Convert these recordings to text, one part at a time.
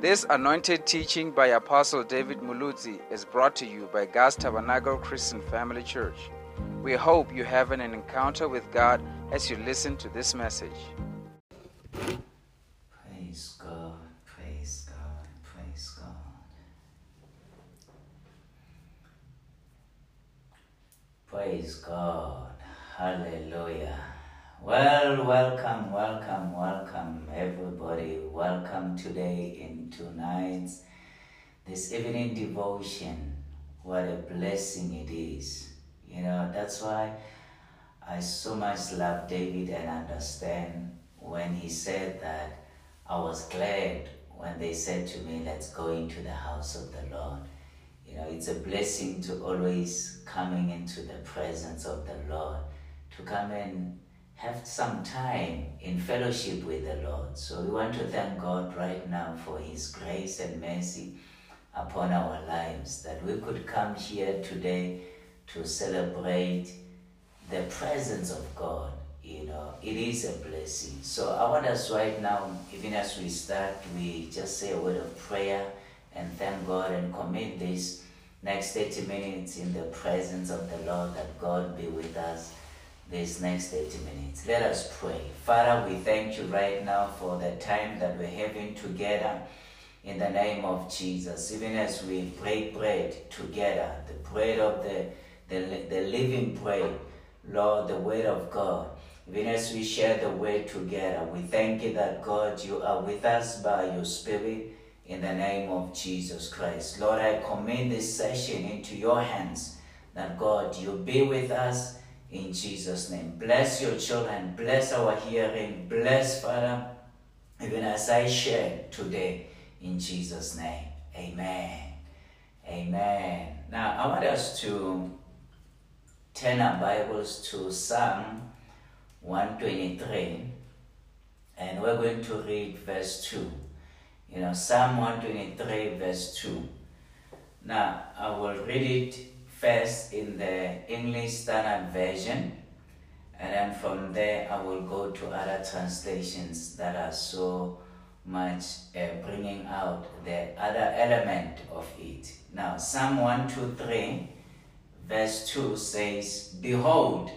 This anointed teaching by Apostle David Muluzi is brought to you by God's Tabernacle Christian Family Church. We hope you have an encounter with God as you listen to this message. Praise God, praise God, praise God. Praise God, hallelujah. Well, welcome, welcome, welcome, everybody. Welcome today in tonight's, this evening devotion. What a blessing it is. You know, that's why I so much love David and understand when he said that I was glad when they said to me, Let's go into the house of the Lord. You know, it's a blessing to always coming into the presence of the Lord, to come and have some time in fellowship with the Lord. So we want to thank God right now for His grace and mercy upon our lives, that we could come here today to celebrate the presence of God. You know, it is a blessing. So I want us right now, even as we start, we just say a word of prayer and thank God and commit this next 30 minutes in the presence of the Lord, that God be with us this next 30 minutes. Let us pray. Father, we thank you right now for the time that we're having together in the name of Jesus. Even as we break bread together, the bread of the, the, the living bread, Lord, the word of God. Even as we share the word together, we thank you that God, you are with us by your Spirit in the name of Jesus Christ. Lord, I commend this session into your hands, that God, you be with us in Jesus' name. Bless your children, bless our hearing, bless, Father, even as I share today in Jesus' name. Amen. Amen. Now, I want us to turn our Bibles to Psalm 123, and we're going to read verse 2. You know, Psalm 123, verse 2. Now, I will read it first in the English Standard Version, and then from there I will go to other translations that are so much uh, bringing out the other element of it. Now, Psalm 123, verse 2 says, Behold,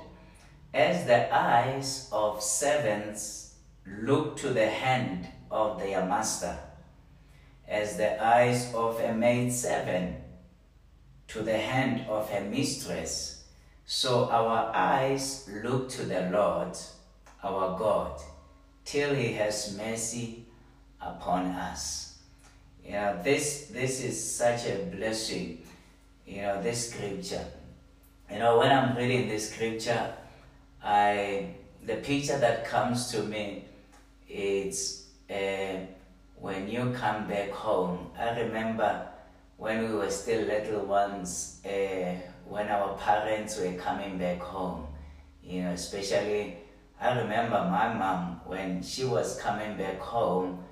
as the eyes of servants look to the hand of their master, as the eyes of a maid servant to the hand of her mistress, so our eyes look to the Lord, our God, till he has mercy upon us. You know, this this is such a blessing, you know, this scripture. You know, when I'm reading this scripture, I the picture that comes to me is uh, when you come back home. I remember when we were still little ones, uh, when our parents were coming back home. You know, especially I remember my mom when she was coming back home.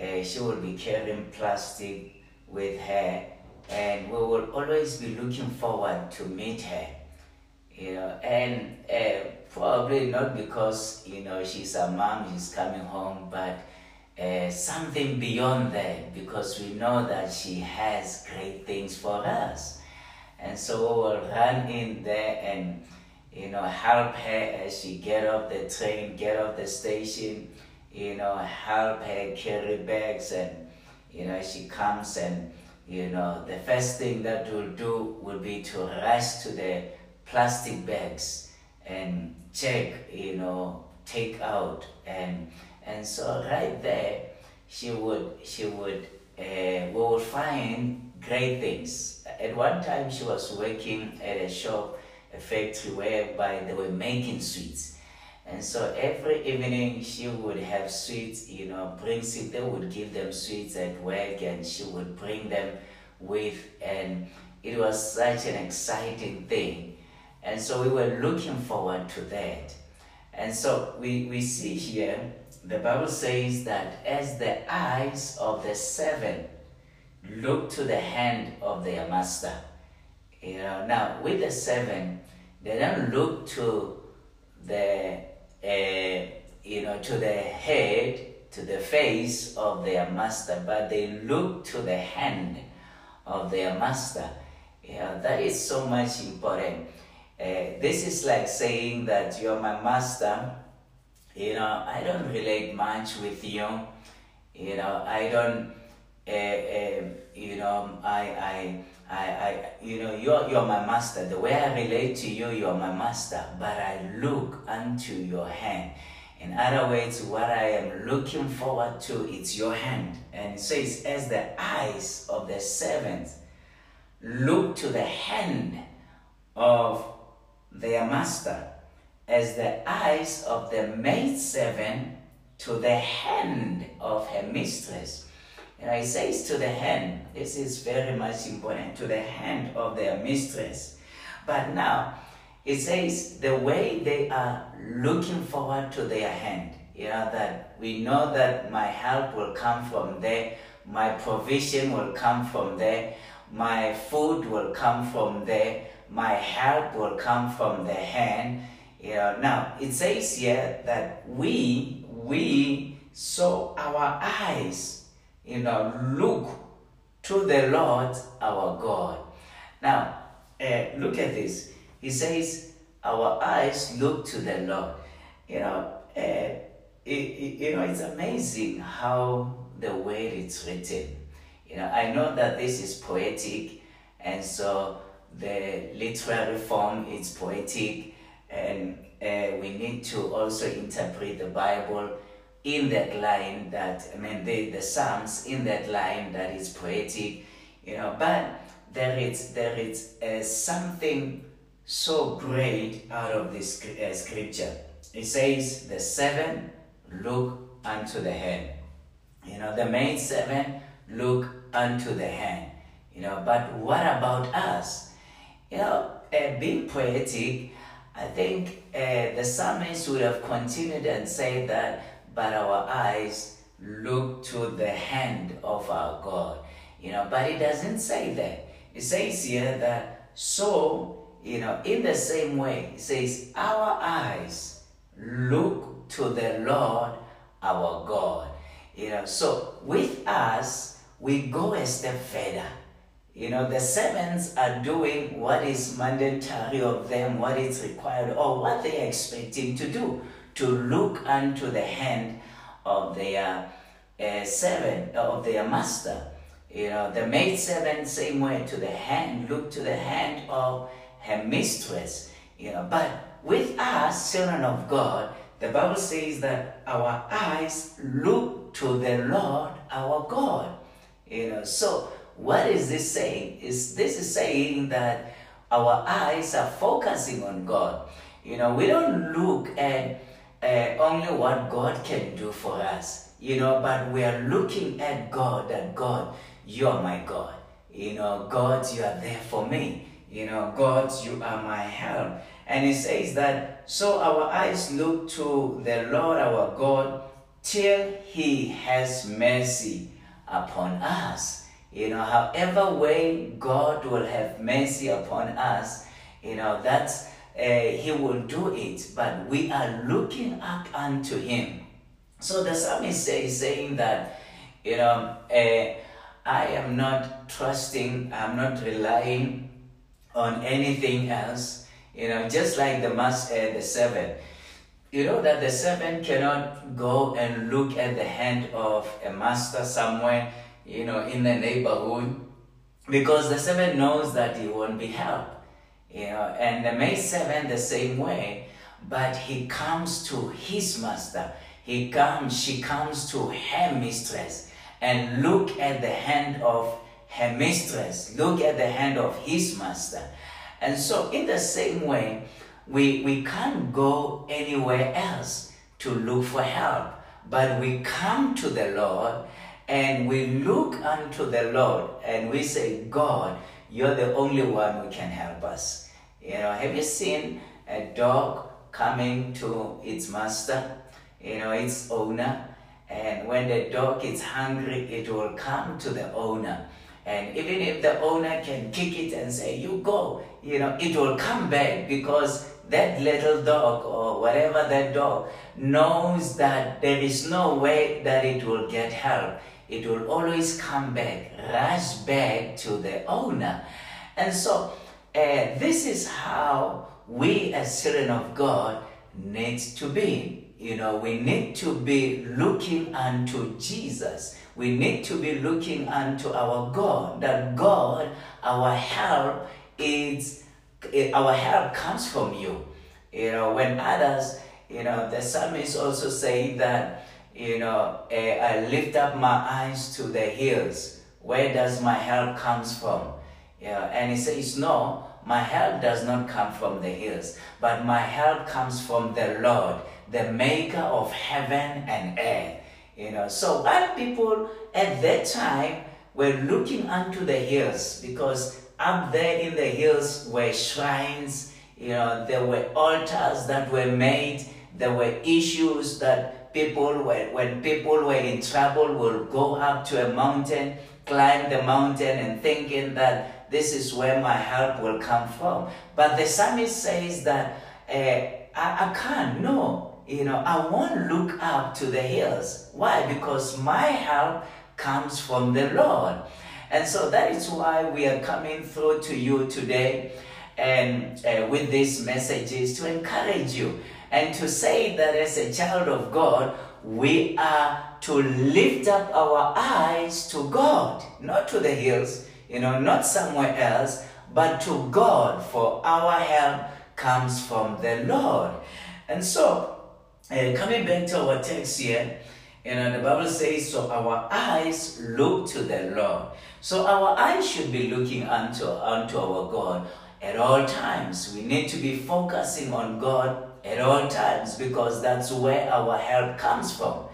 Uh, she will be carrying plastic with her, and we will always be looking forward to meet her. You know, and uh, probably not because you know she's a mom, she's coming home, but uh, something beyond that because we know that she has great things for us, and so we will run in there and you know help her as she get off the train, get off the station, you know help her carry bags, and you know she comes and you know the first thing that we'll do will be to rush to the plastic bags and check, you know, take out and and so right there she would she would uh, we would find great things. At one time she was working at a shop, a factory whereby they were making sweets. And so every evening she would have sweets, you know, bring it, they would give them sweets at work and she would bring them with and it was such an exciting thing and so we were looking forward to that. And so we, we see here, the Bible says that as the eyes of the servant look to the hand of their master. You know, now with the servant, they don't look to the, uh, you know, to the head, to the face of their master, but they look to the hand of their master. Yeah, that is so much important. Uh, this is like saying that you're my master. You know, I don't relate much with you. You know, I don't. Uh, uh, you know, I, I, I, I, you know, you're you're my master. The way I relate to you, you're my master. But I look unto your hand. In other words, what I am looking forward to, it's your hand. And it says, as the eyes of the servants look to the hand of their master, as the eyes of the maidservant to the hand of her mistress. And it says to the hand, this is very much important, to the hand of their mistress. But now, it says the way they are looking forward to their hand, you know, that we know that my help will come from there, my provision will come from there, my food will come from there, my help will come from the hand. You know, now it says here that we we saw our eyes, you know, look to the Lord our God. Now, uh, look at this. He says, our eyes look to the Lord. You know, uh, it, it, you know, it's amazing how the way it's written. You know, I know that this is poetic, and so the literary form is poetic, and uh, we need to also interpret the Bible in that line that I mean the, the Psalms in that line that is poetic, you know. But there is there is uh, something so great out of this uh, scripture. It says the seven look unto the hand. You know, the main seven look unto the hand. You know, but what about us? You know, uh, being poetic, I think uh, the psalmist would have continued and said that, but our eyes look to the hand of our God. You know, but it doesn't say that. It says here that so, you know, in the same way, it says, our eyes look to the Lord our God. You know, so with us, we go a step further. You know, the servants are doing what is mandatory of them, what is required, or what they are expecting to do, to look unto the hand of their uh, servant, of their master. You know, the maid servant, same way, to the hand, look to the hand of her mistress. You know, but with us, children of God, the Bible says that our eyes look to the Lord our God. You know, so what is this saying? Is this is saying that our eyes are focusing on God. You know, we don't look at uh, only what God can do for us. You know, but we are looking at God. That God, you are my God. You know, God, you are there for me. You know, God, you are my help. And it says that so our eyes look to the Lord our God till he has mercy upon us. You know, however way God will have mercy upon us, you know, that's uh, he will do it, but we are looking up unto him. So the psalmist is saying that, you know, uh, I am not trusting, I'm not relying on anything else. You know, just like the mas- uh, the servant. You know that the servant cannot go and look at the hand of a master somewhere, you know, in the neighborhood, because the servant knows that he won't be helped. You know, and the maid servant the same way, but he comes to his master. He comes, she comes to her mistress and look at the hand of her mistress, look at the hand of his master. And so, in the same way, we, we can't go anywhere else to look for help, but we come to the Lord and we look unto the Lord and we say, God, you're the only one who can help us. You know, have you seen a dog coming to its master, you know, its owner? And when the dog is hungry, it will come to the owner. And even if the owner can kick it and say, you go, you know, it will come back because that little dog or whatever that dog knows that there is no way that it will get help. It will always come back, rush back to the owner. And so uh, this is how we as children of God need to be. You know, we need to be looking unto Jesus. We need to be looking unto our God. That God, our help is our help comes from you. You know, when others, you know, the psalmist also say that, you know, eh, I lift up my eyes to the hills. Where does my help comes from? Yeah, and he says, no, my help does not come from the hills, but my help comes from the Lord, the maker of heaven and earth. You know, so while people at that time were looking unto the hills because up there in the hills were shrines, you know, there were altars that were made, there were issues that people were, when people were in trouble, would go up to a mountain, climb the mountain, and thinking that this is where my help will come from. But the psalmist says that uh, I, I can't, no, you know, I won't look up to the hills. Why? Because my help comes from the Lord. And so that is why we are coming through to you today and uh, with these messages to encourage you and to say that as a child of God, we are to lift up our eyes to God, not to the hills, you know, not somewhere else, but to God, for our help comes from the Lord. And so, uh, coming back to our text here, you know, the Bible says, so our eyes look to the Lord. So our eyes should be looking unto, unto our God at all times. We need to be focusing on God at all times because that's where our help comes from.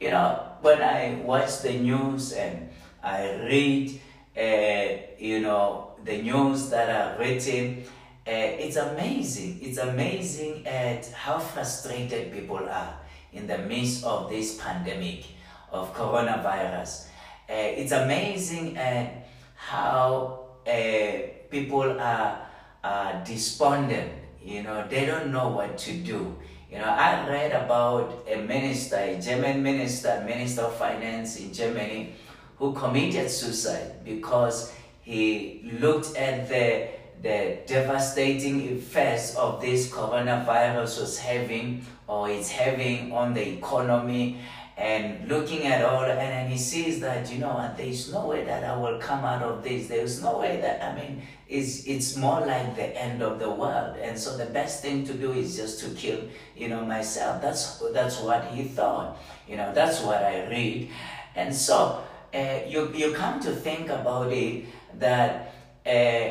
You know, when I watch the news and I read, uh, you know, the news that are written, uh, it's amazing. It's amazing at how frustrated people are in the midst of this pandemic of coronavirus. Uh, it's amazing at how uh, people are, are despondent. You know, they don't know what to do. You know, I read about a minister, a German minister, minister of finance in Germany, who committed suicide because he looked at the the devastating effects of this coronavirus was having or it's having on the economy and looking at all and then he sees that you know there's no way that i will come out of this. There's no way that i mean it's it's more like the end of the world. And so the best thing to do is just to kill you know myself. That's that's what he thought. You know that's what i read. And so uh, you you come to think about it that uh,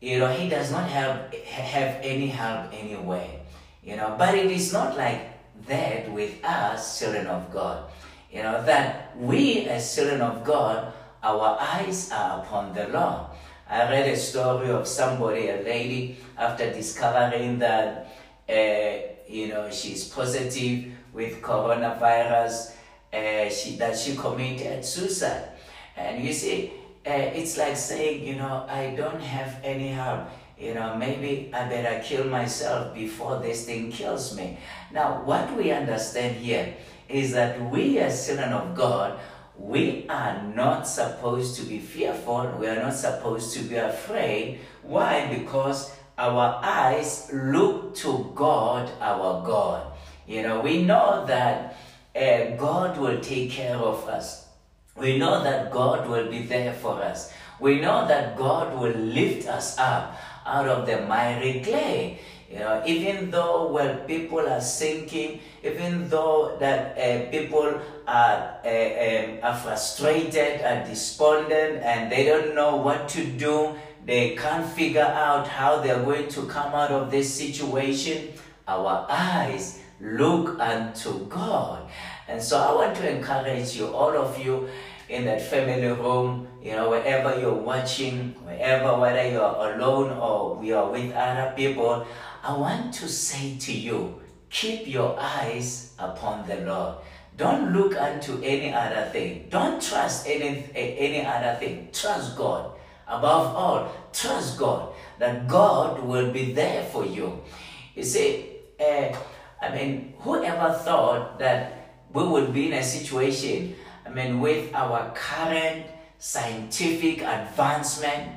you know he does not have have any help anyway you know, but it is not like that with us, children of God. You know, that we as children of God, our eyes are upon the Lord. I read a story of somebody, a lady, after discovering that, uh, you know, she's positive with coronavirus, uh, she, that she committed suicide. And you see, uh, it's like saying, you know, I don't have any help you know, maybe I better kill myself before this thing kills me. Now, what we understand here is that we as children of God, we are not supposed to be fearful. We are not supposed to be afraid. Why? Because our eyes look to God, our God. You know, we know that uh, God will take care of us. We know that God will be there for us. We know that God will lift us up out of the miry clay. You know, even though when people are sinking, even though that uh, people are, uh, um, are frustrated, are despondent, and they don't know what to do, they can't figure out how they're going to come out of this situation, our eyes look unto God. And so I want to encourage you, all of you, in that family room, you know, wherever you're watching, wherever, whether you're alone or you are with other people, I want to say to you, keep your eyes upon the Lord. Don't look unto any other thing. Don't trust any, any other thing. Trust God. Above all, trust God that God will be there for you. You see, uh, I mean, whoever thought that we would be in a situation, I mean, with our current scientific advancement,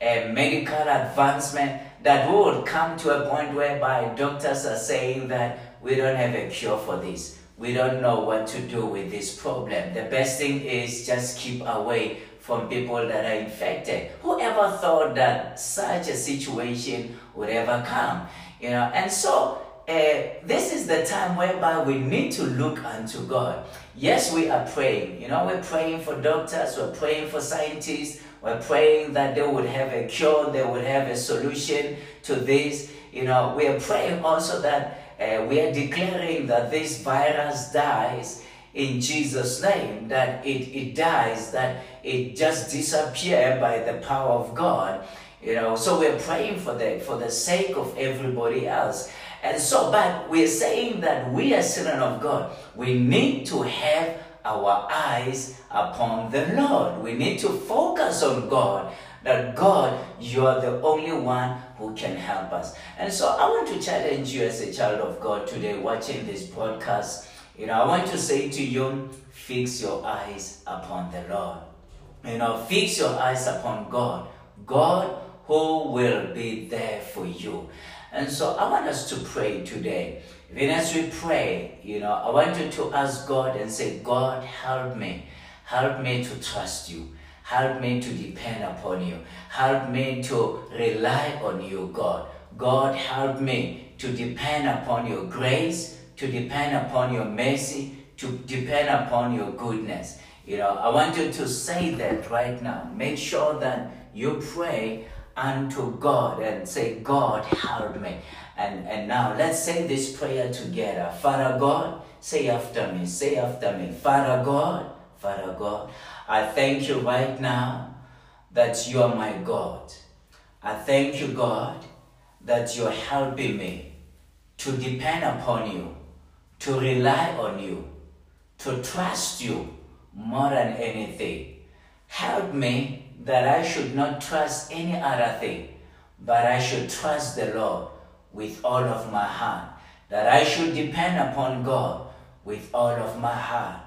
uh, medical advancement, that we would come to a point whereby doctors are saying that we don't have a cure for this. We don't know what to do with this problem. The best thing is just keep away from people that are infected. Whoever thought that such a situation would ever come? You know, and so uh, this is the time whereby we need to look unto God. Yes, we are praying. You know, we're praying for doctors, we're praying for scientists, we're praying that they would have a cure, they would have a solution to this. You know, we are praying also that uh, we are declaring that this virus dies in Jesus' name, that it, it dies, that it just disappears by the power of God. You know, so we're praying for that for the sake of everybody else. And so, but we're saying that we as children of God, we need to have our eyes upon the Lord. We need to focus on God. That God, you are the only one who can help us. And so I want to challenge you as a child of God today watching this podcast. You know, I want to say to you, fix your eyes upon the Lord. You know, fix your eyes upon God. God who will be there for you. And so I want us to pray today. Even as we pray, you know, I want you to ask God and say, God, help me. Help me to trust you. Help me to depend upon you. Help me to rely on you, God. God, help me to depend upon your grace, to depend upon your mercy, to depend upon your goodness. You know, I want you to say that right now. Make sure that you pray unto God and say, God, help me. And, and now let's say this prayer together. Father God, say after me, say after me. Father God, Father God, I thank you right now that you are my God. I thank you, God, that you're helping me to depend upon you, to rely on you, to trust you more than anything. Help me that I should not trust any other thing, but I should trust the Lord with all of my heart, that I should depend upon God with all of my heart.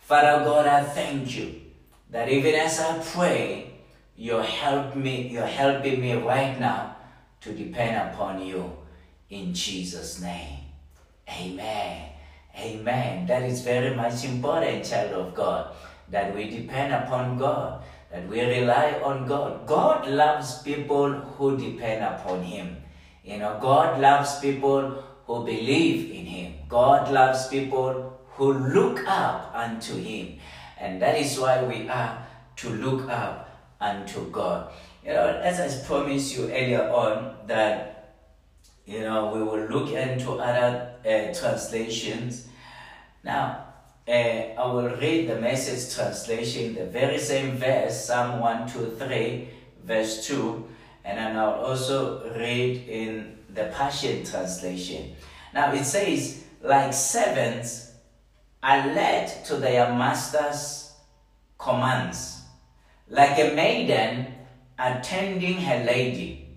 Father God, I thank you that even as I pray, you're help me, you're helping me right now to depend upon you in Jesus' name. Amen. Amen. That is very much important, child of God, that we depend upon God that we rely on God. God loves people who depend upon Him. You know, God loves people who believe in Him. God loves people who look up unto Him. And that is why we are to look up unto God. You know, as I promised you earlier on, that, you know, we will look into other uh, translations. Now, uh, I will read the message translation, the very same verse, Psalm 123, verse 2, and then I'll also read in the Passion translation. Now it says, like servants are led to their master's commands, like a maiden attending her lady.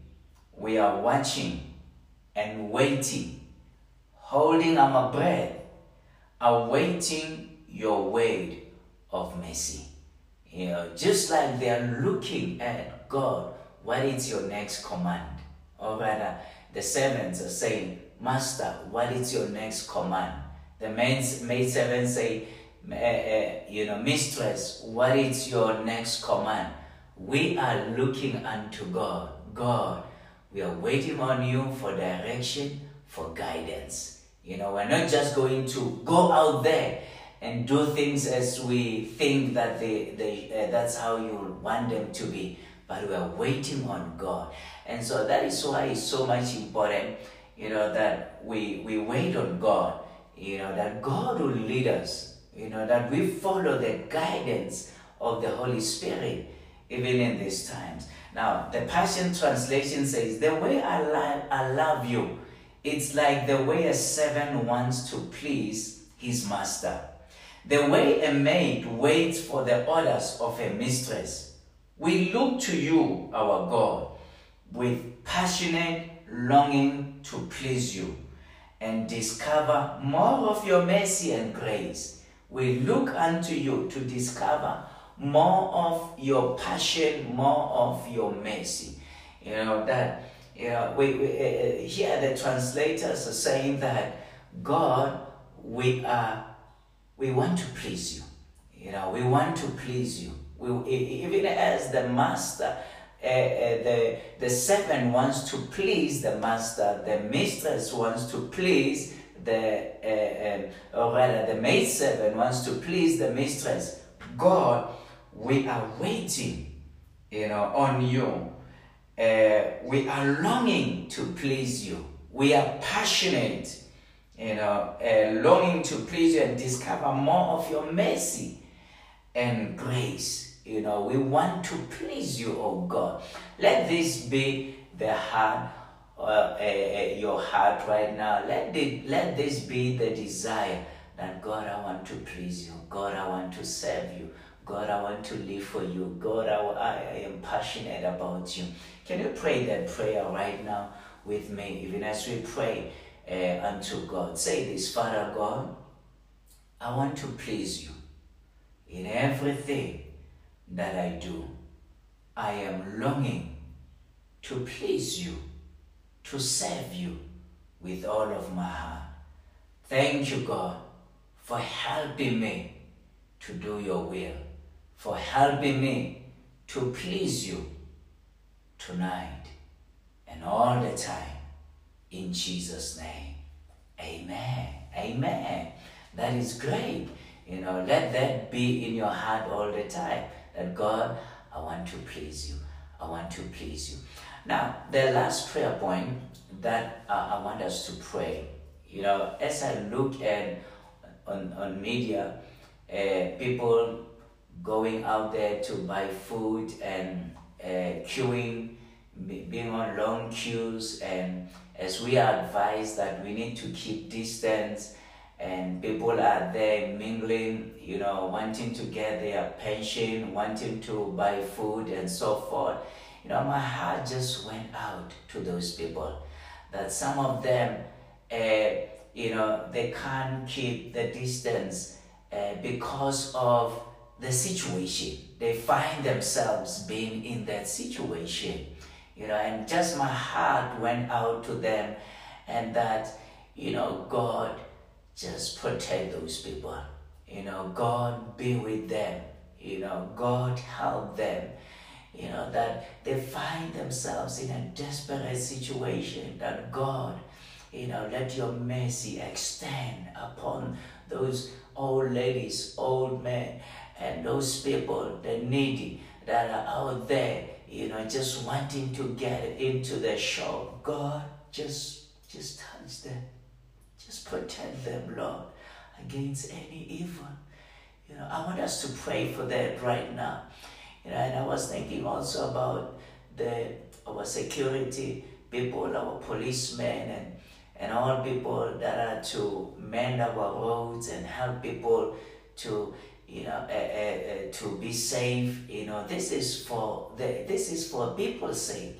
We are watching and waiting, holding our breath awaiting your word of mercy. You know, just like they are looking at God, what is your next command? Or rather, the servants are saying, Master, what is your next command? The maid, maid servants say, uh, uh, you know, Mistress, what is your next command? We are looking unto God. God, we are waiting on you for direction, for guidance. You know, we're not just going to go out there and do things as we think that they, they uh, that's how you want them to be, but we are waiting on God. And so that is why it's so much important, you know, that we, we wait on God, you know, that God will lead us, you know, that we follow the guidance of the Holy Spirit, even in these times. Now, the Passion Translation says, The way I, I love you it's like the way a servant wants to please his master. The way a maid waits for the orders of a mistress. We look to you, our God, with passionate longing to please you and discover more of your mercy and grace. We look unto you to discover more of your passion, more of your mercy. You know, that you know, we, we uh, here the translators are saying that God, we are, we want to please you. You know, we want to please you. We, even as the master, uh, uh, the, the servant wants to please the master, the mistress wants to please the, uh, or rather, the maid servant wants to please the mistress. God, we are waiting, you know, on you. We are longing to please you. We are passionate, you know, longing to please you and discover more of your mercy and grace. You know, we want to please you, oh God. Let this be the heart, uh, uh, uh, your heart right now. Let, it, let this be the desire that God, I want to please you. God, I want to serve you. God, I want to live for you. God, I, I am passionate about you. Can you pray that prayer right now with me, even as we pray uh, unto God? Say this, Father God, I want to please you in everything that I do. I am longing to please you, to serve you with all of my heart. Thank you, God, for helping me to do your will, for helping me to please you tonight and all the time. In Jesus' name, amen. Amen. That is great. You know, let that be in your heart all the time that God, I want to please you. I want to please you. Now, the last prayer point that uh, I want us to pray, you know, as I look at on, on media, uh, people going out there to buy food and uh, queuing, being on long queues, and as we are advised that we need to keep distance and people are there mingling, you know, wanting to get their pension, wanting to buy food and so forth. You know, my heart just went out to those people. That some of them, uh, you know, they can't keep the distance uh, because of the situation. They find themselves being in that situation, you know, and just my heart went out to them, and that, you know, God just protect those people. You know, God be with them. You know, God help them. You know, that they find themselves in a desperate situation that God, you know, let your mercy extend upon those old ladies, old men, and those people, the needy that are out there, you know, just wanting to get into the shop. God, just just touch them just protect them, Lord, against any evil. You know, I want us to pray for that right now. You know, and I was thinking also about the our security people, our policemen, and and all people that are to mend our roads and help people to you know uh, uh, uh, to be safe. You know, this is for the this is for people's sake,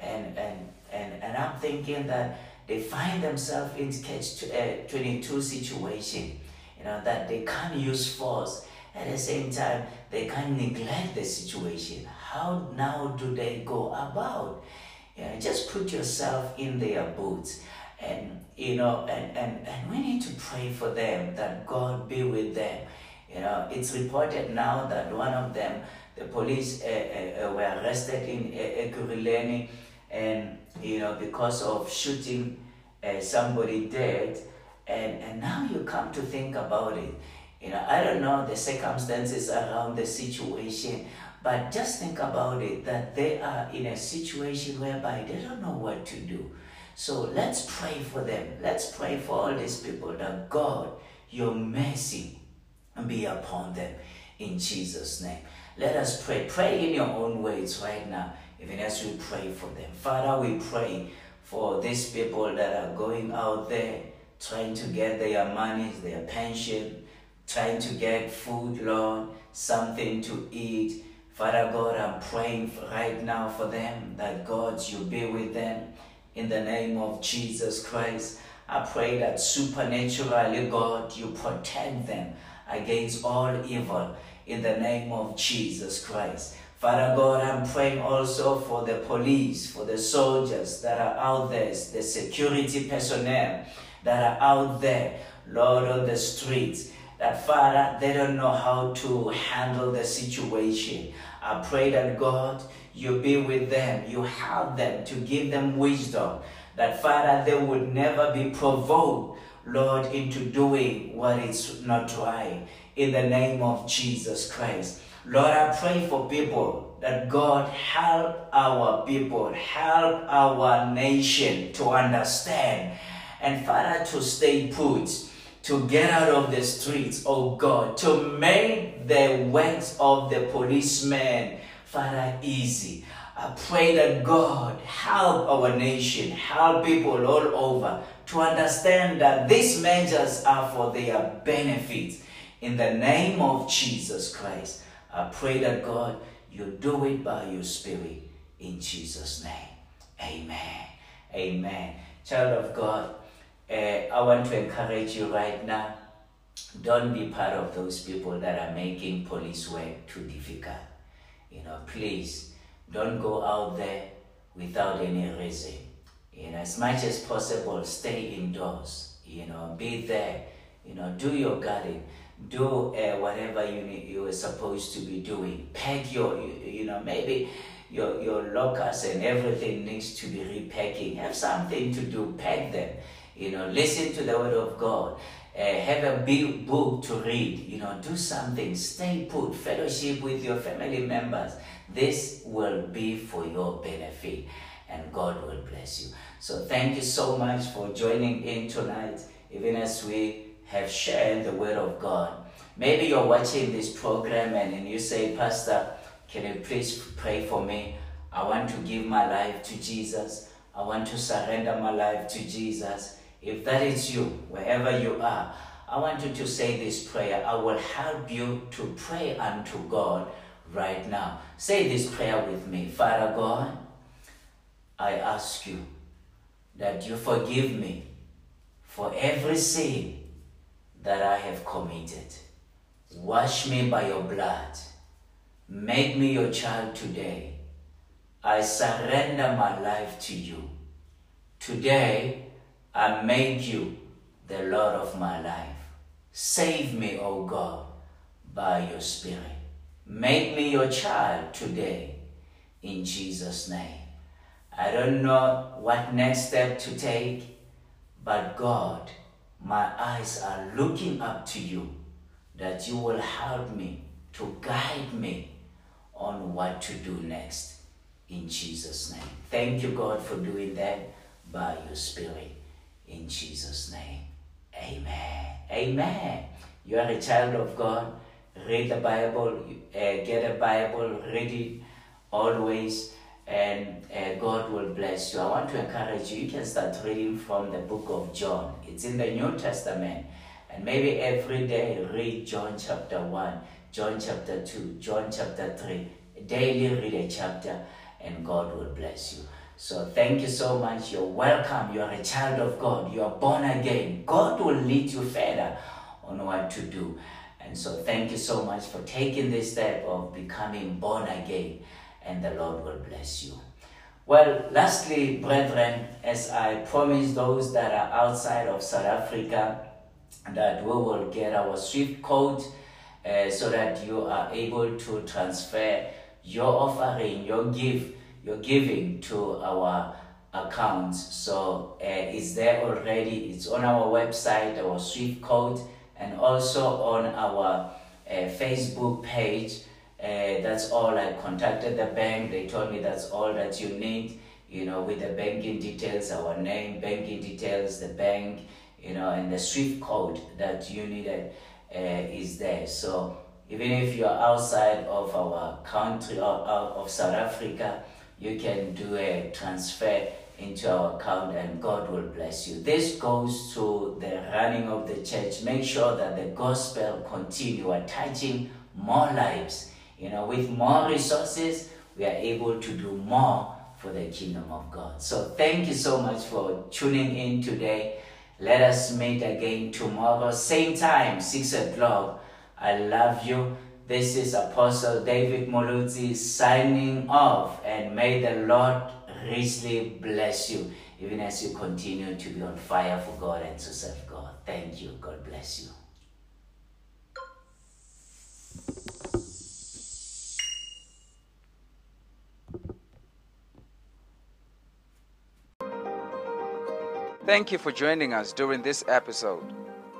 and and and and I'm thinking that they find themselves in catch uh, 22 situation, you know, that they can't use force. At the same time, they can't neglect the situation. How now do they go about? You know, just put yourself in their boots and you know and, and, and we need to pray for them that God be with them. You know, it's reported now that one of them, the police uh, uh, uh were arrested in Ekurhuleni and you know because of shooting uh, somebody dead. And and now you come to think about it you know i don't know the circumstances around the situation but just think about it that they are in a situation whereby they don't know what to do. So let's pray for them. Let's pray for all these people that god your mercy be upon them in jesus name let us pray pray in your own ways right now even as we pray for them. Father, we pray for these people that are going out there trying to get their money, their pension, trying to get food, Lord, something to eat. Father God, I'm praying right now for them that God, you be with them. in the name of Jesus Christ. I pray that supernaturally, God, you protect them against all evil in the name of Jesus Christ. Father God, I'm praying also for the police, for the soldiers that are out there, the security personnel that are out there, Lord, on the streets. That Father, they don't know how to handle the situation. I pray that God, you be with them, you help them to give them wisdom. That Father, they would never be provoked, Lord, into doing what is not right. In the name of Jesus Christ. Lord, I pray for people that God help our people, help our nation to understand, and Father, to stay put, to get out of the streets, oh God, to make the works of the policemen, Father, easy. I pray that God help our nation, help people all over to understand that these measures are for their benefit. In the name of Jesus Christ. I pray that God, you do it by your Spirit in Jesus' name. Amen. Amen. Child of God, uh, I want to encourage you right now. Don't be part of those people that are making police work too difficult. You know, please don't go out there without any reason. You know, as much as possible, stay indoors. You know, be there. You know, do your guarding do uh, whatever you need, you are supposed to be doing. Pack your, you, you know, maybe your, your lockers and everything needs to be repacking. Have something to do, pack them. You know, listen to the word of God. Uh, have a big book to read. You know, do something. Stay put. Fellowship with your family members. This will be for your benefit, and God will bless you. So, thank you so much for joining in tonight, even as we have shared the word of God. Maybe you're watching this program and, you say, Pastor, can you please pray for me? I want to give my life to Jesus. I want to surrender my life to Jesus. If that is you, wherever you are, I want you to say this prayer. I will help you to pray unto God right now. Say this prayer with me. Father God, I ask you that you forgive me for every sin that I have committed. Wash me by your blood. Make me your child today. I surrender my life to you. Today, I make you the Lord of my life. Save me, O God, by your Spirit. Make me your child today, in Jesus' name. I don't know what next step to take, but God, my eyes are looking up to you that you will help me to guide me on what to do next in Jesus' name. Thank you, God, for doing that by your Spirit in Jesus' name. Amen. Amen. You are a child of God. Read the Bible, uh, get a Bible, read it always and uh, God will bless you. I want to encourage you. You can start reading from the book of John. It's in the New Testament. And maybe every day read John chapter 1, John chapter 2, John chapter 3. Daily read a chapter and God will bless you. So thank you so much. You're welcome. You are a child of God. You are born again. God will lead you further on what to do. And so thank you so much for taking this step of becoming born again and the Lord will bless you. Well, lastly, brethren, as I promised those that are outside of South Africa, that we will get our SWIFT code uh, so that you are able to transfer your offering, your gift, your giving to our accounts. So uh, it's there already. It's on our website, our SWIFT code, and also on our uh, Facebook page. Uh, that's all. I contacted the bank. They told me that's all that you need. You know, with the banking details, our name, banking details, the bank, you know, and the SWIFT code that you needed uh, is there. So even if you're outside of our country or out of South Africa, you can do a transfer into our account and God will bless you. This goes to the running of the church. Make sure that the gospel continue attaching more lives you know, with more resources, we are able to do more for the kingdom of God. So thank you so much for tuning in today. Let us meet again tomorrow, same time, 6 o'clock. I love you. This is Apostle David Moluzi signing off, and may the Lord richly bless you, even as you continue to be on fire for God and to serve God. Thank you. God bless you. Thank you for joining us during this episode.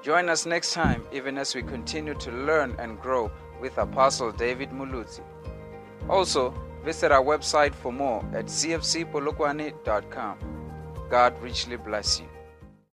Join us next time, even as we continue to learn and grow with Apostle David Muluzi. Also, visit our website for more at cfcpolokwane.com. God richly bless you.